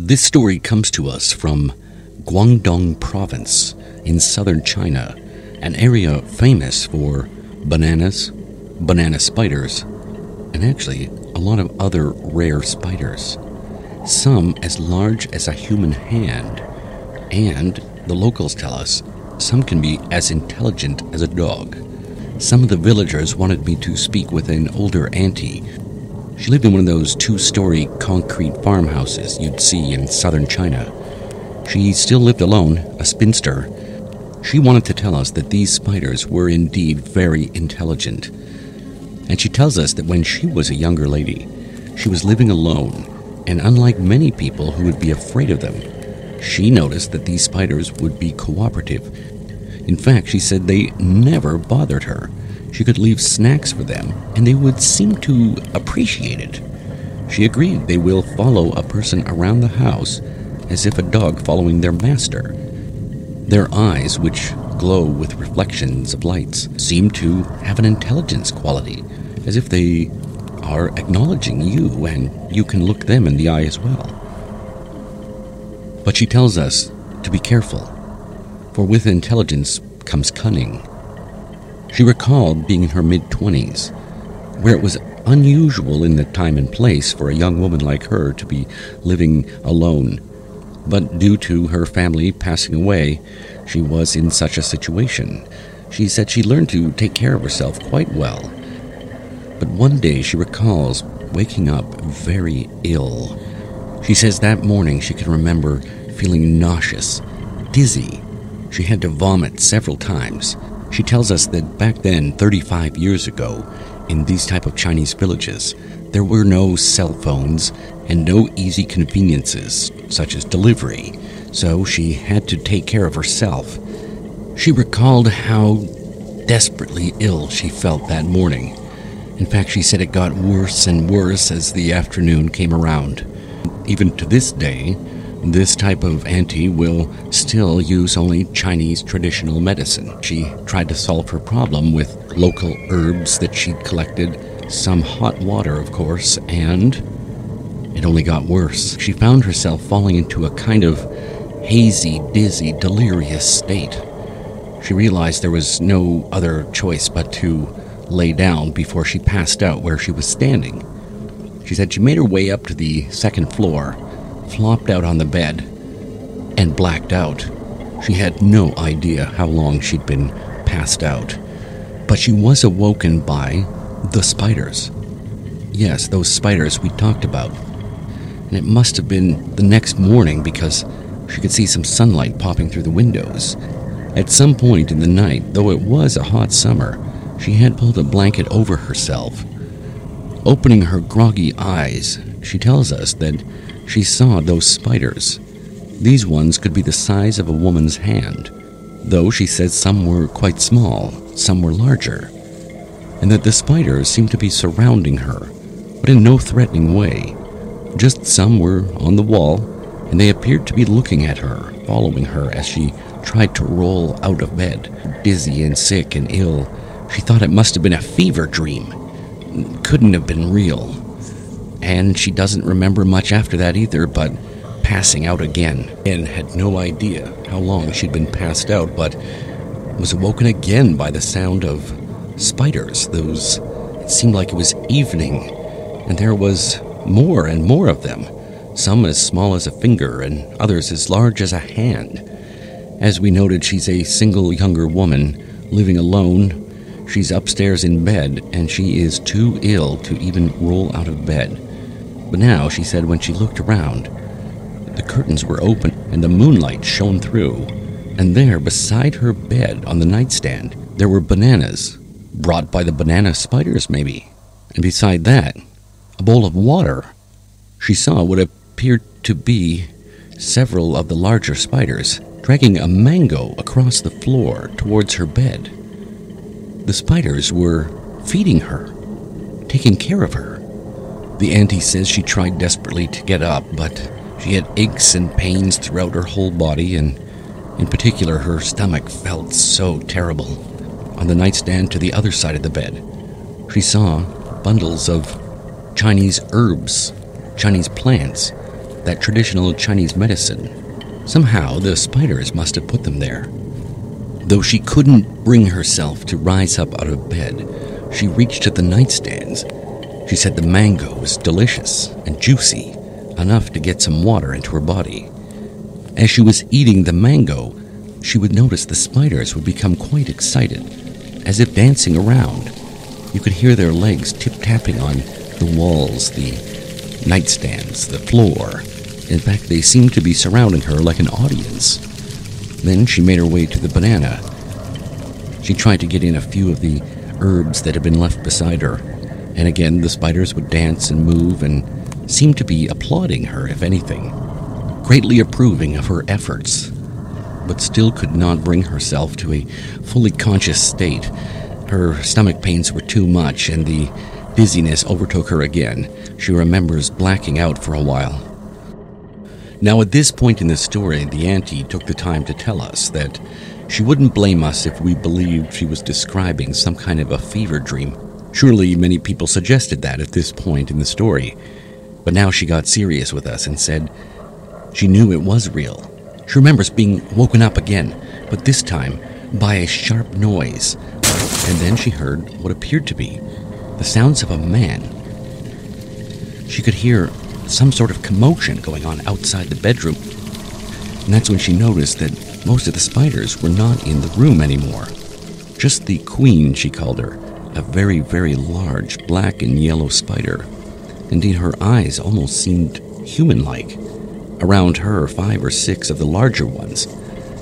This story comes to us from Guangdong Province in southern China, an area famous for bananas, banana spiders, and actually a lot of other rare spiders. Some as large as a human hand, and the locals tell us some can be as intelligent as a dog. Some of the villagers wanted me to speak with an older auntie. She lived in one of those two story concrete farmhouses you'd see in southern China. She still lived alone, a spinster. She wanted to tell us that these spiders were indeed very intelligent. And she tells us that when she was a younger lady, she was living alone, and unlike many people who would be afraid of them, she noticed that these spiders would be cooperative. In fact, she said they never bothered her. She could leave snacks for them, and they would seem to appreciate it. She agreed they will follow a person around the house as if a dog following their master. Their eyes, which glow with reflections of lights, seem to have an intelligence quality, as if they are acknowledging you and you can look them in the eye as well. But she tells us to be careful, for with intelligence comes cunning. She recalled being in her mid 20s, where it was unusual in the time and place for a young woman like her to be living alone. But due to her family passing away, she was in such a situation. She said she learned to take care of herself quite well. But one day she recalls waking up very ill. She says that morning she can remember feeling nauseous, dizzy. She had to vomit several times. She tells us that back then, 35 years ago, in these type of Chinese villages, there were no cell phones and no easy conveniences such as delivery, so she had to take care of herself. She recalled how desperately ill she felt that morning. In fact, she said it got worse and worse as the afternoon came around. Even to this day, this type of auntie will still use only Chinese traditional medicine. She tried to solve her problem with local herbs that she'd collected, some hot water, of course, and it only got worse. She found herself falling into a kind of hazy, dizzy, delirious state. She realized there was no other choice but to lay down before she passed out where she was standing. She said she made her way up to the second floor flopped out on the bed, and blacked out. She had no idea how long she'd been passed out, but she was awoken by the spiders. Yes, those spiders we talked about. And it must have been the next morning because she could see some sunlight popping through the windows. At some point in the night, though it was a hot summer, she had pulled a blanket over herself. Opening her groggy eyes, she tells us that she saw those spiders. These ones could be the size of a woman's hand, though she said some were quite small, some were larger, and that the spiders seemed to be surrounding her, but in no threatening way. Just some were on the wall, and they appeared to be looking at her, following her as she tried to roll out of bed, dizzy and sick and ill. She thought it must have been a fever dream. Couldn't have been real. And she doesn't remember much after that either, but passing out again, and had no idea how long she'd been passed out, but was awoken again by the sound of spiders. Those, it seemed like it was evening, and there was more and more of them, some as small as a finger, and others as large as a hand. As we noted, she's a single younger woman living alone. She's upstairs in bed, and she is too ill to even roll out of bed. But now, she said, when she looked around, the curtains were open and the moonlight shone through. And there, beside her bed on the nightstand, there were bananas, brought by the banana spiders, maybe. And beside that, a bowl of water. She saw what appeared to be several of the larger spiders dragging a mango across the floor towards her bed. The spiders were feeding her, taking care of her. The auntie says she tried desperately to get up, but she had aches and pains throughout her whole body, and in particular, her stomach felt so terrible. On the nightstand to the other side of the bed, she saw bundles of Chinese herbs, Chinese plants that traditional Chinese medicine. Somehow, the spiders must have put them there. Though she couldn't bring herself to rise up out of bed, she reached at the nightstands. She said the mango was delicious and juicy, enough to get some water into her body. As she was eating the mango, she would notice the spiders would become quite excited, as if dancing around. You could hear their legs tip tapping on the walls, the nightstands, the floor. In fact, they seemed to be surrounding her like an audience. Then she made her way to the banana. She tried to get in a few of the herbs that had been left beside her, and again the spiders would dance and move and seemed to be applauding her, if anything, greatly approving of her efforts, but still could not bring herself to a fully conscious state. Her stomach pains were too much, and the dizziness overtook her again. She remembers blacking out for a while. Now, at this point in the story, the auntie took the time to tell us that she wouldn't blame us if we believed she was describing some kind of a fever dream. Surely many people suggested that at this point in the story. But now she got serious with us and said she knew it was real. She remembers being woken up again, but this time by a sharp noise. And then she heard what appeared to be the sounds of a man. She could hear some sort of commotion going on outside the bedroom. And that's when she noticed that most of the spiders were not in the room anymore. Just the queen, she called her, a very, very large black and yellow spider. Indeed, her eyes almost seemed human like. Around her, five or six of the larger ones,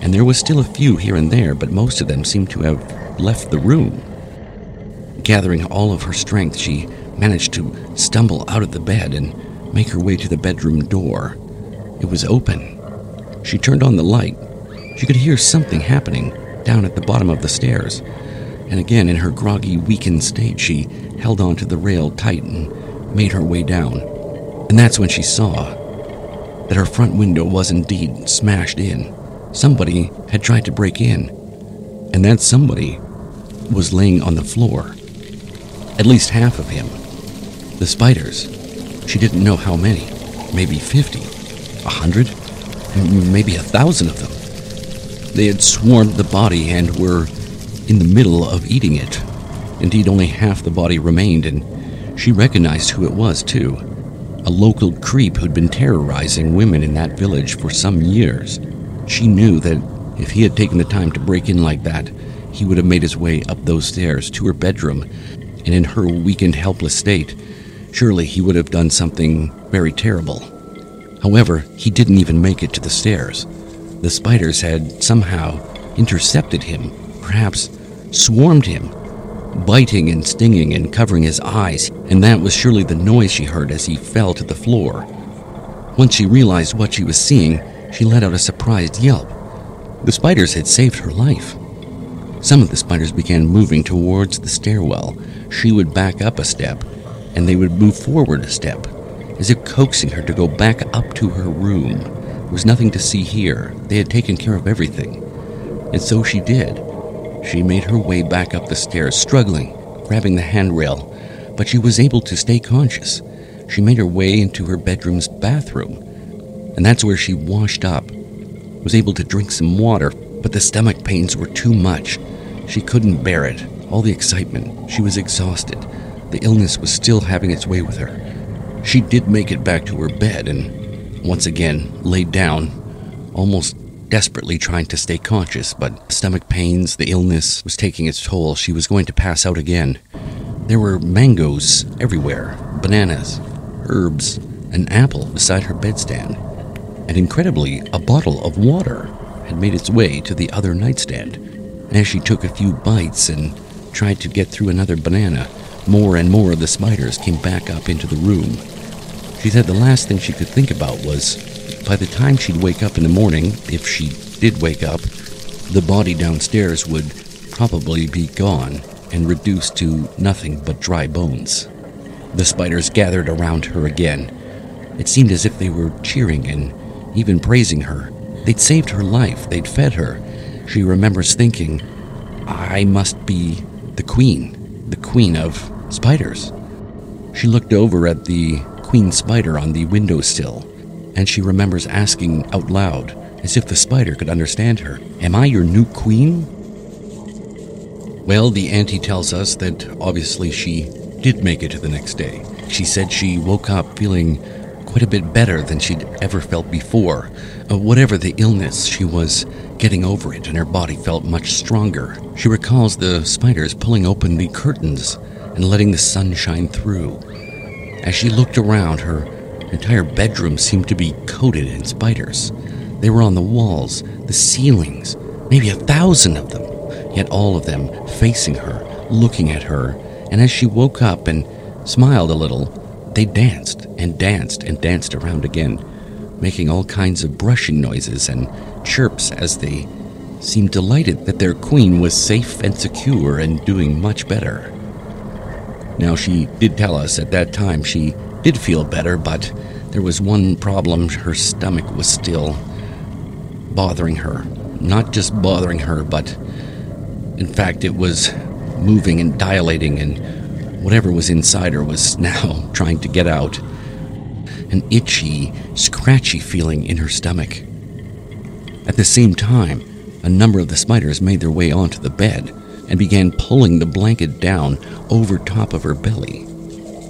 and there was still a few here and there, but most of them seemed to have left the room. Gathering all of her strength, she managed to stumble out of the bed and make her way to the bedroom door. It was open. She turned on the light. She could hear something happening down at the bottom of the stairs. And again, in her groggy, weakened state, she held onto the rail tight and made her way down. And that's when she saw that her front window was indeed smashed in. Somebody had tried to break in. And that somebody was laying on the floor. At least half of him. The spiders she didn't know how many. Maybe 50, a hundred, maybe a thousand of them. They had swarmed the body and were in the middle of eating it. Indeed, only half the body remained, and she recognized who it was, too. A local creep who'd been terrorizing women in that village for some years. She knew that if he had taken the time to break in like that, he would have made his way up those stairs to her bedroom, and in her weakened, helpless state, Surely he would have done something very terrible. However, he didn't even make it to the stairs. The spiders had somehow intercepted him, perhaps swarmed him, biting and stinging and covering his eyes, and that was surely the noise she heard as he fell to the floor. Once she realized what she was seeing, she let out a surprised yelp. The spiders had saved her life. Some of the spiders began moving towards the stairwell. She would back up a step, and they would move forward a step, as if coaxing her to go back up to her room. There was nothing to see here. They had taken care of everything. And so she did. She made her way back up the stairs, struggling, grabbing the handrail, but she was able to stay conscious. She made her way into her bedroom's bathroom, and that's where she washed up. Was able to drink some water, but the stomach pains were too much. She couldn't bear it. All the excitement. She was exhausted. The illness was still having its way with her. She did make it back to her bed and once again laid down, almost desperately trying to stay conscious, but stomach pains, the illness was taking its toll. She was going to pass out again. There were mangoes everywhere, bananas, herbs, an apple beside her bedstand, and incredibly, a bottle of water had made its way to the other nightstand. As she took a few bites and tried to get through another banana, more and more of the spiders came back up into the room. She said the last thing she could think about was by the time she'd wake up in the morning, if she did wake up, the body downstairs would probably be gone and reduced to nothing but dry bones. The spiders gathered around her again. It seemed as if they were cheering and even praising her. They'd saved her life, they'd fed her. She remembers thinking, I must be the queen, the queen of spiders. She looked over at the queen spider on the windowsill, and she remembers asking out loud, as if the spider could understand her, Am I your new queen? Well, the auntie tells us that obviously she did make it to the next day. She said she woke up feeling quite a bit better than she'd ever felt before. Uh, whatever the illness, she was getting over it and her body felt much stronger. She recalls the spiders pulling open the curtains and letting the sun shine through. As she looked around, her entire bedroom seemed to be coated in spiders. They were on the walls, the ceilings, maybe a thousand of them, yet all of them facing her, looking at her, and as she woke up and smiled a little, they danced and danced and danced around again, making all kinds of brushing noises and chirps as they seemed delighted that their queen was safe and secure and doing much better. Now, she did tell us at that time she did feel better, but there was one problem her stomach was still bothering her. Not just bothering her, but in fact, it was moving and dilating, and whatever was inside her was now trying to get out. An itchy, scratchy feeling in her stomach. At the same time, a number of the spiders made their way onto the bed and began pulling the blanket down over top of her belly.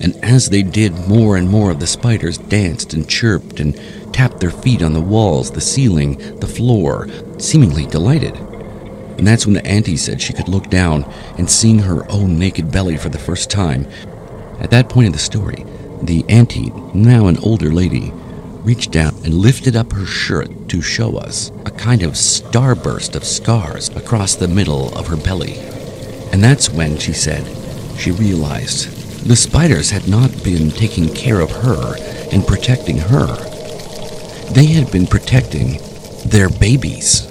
And as they did, more and more of the spiders danced and chirped and tapped their feet on the walls, the ceiling, the floor, seemingly delighted. And that's when the auntie said she could look down and seeing her own naked belly for the first time. At that point in the story, the auntie, now an older lady, reached down and lifted up her shirt to show us a kind of starburst of scars across the middle of her belly. And that's when, she said, she realized the spiders had not been taking care of her and protecting her. They had been protecting their babies.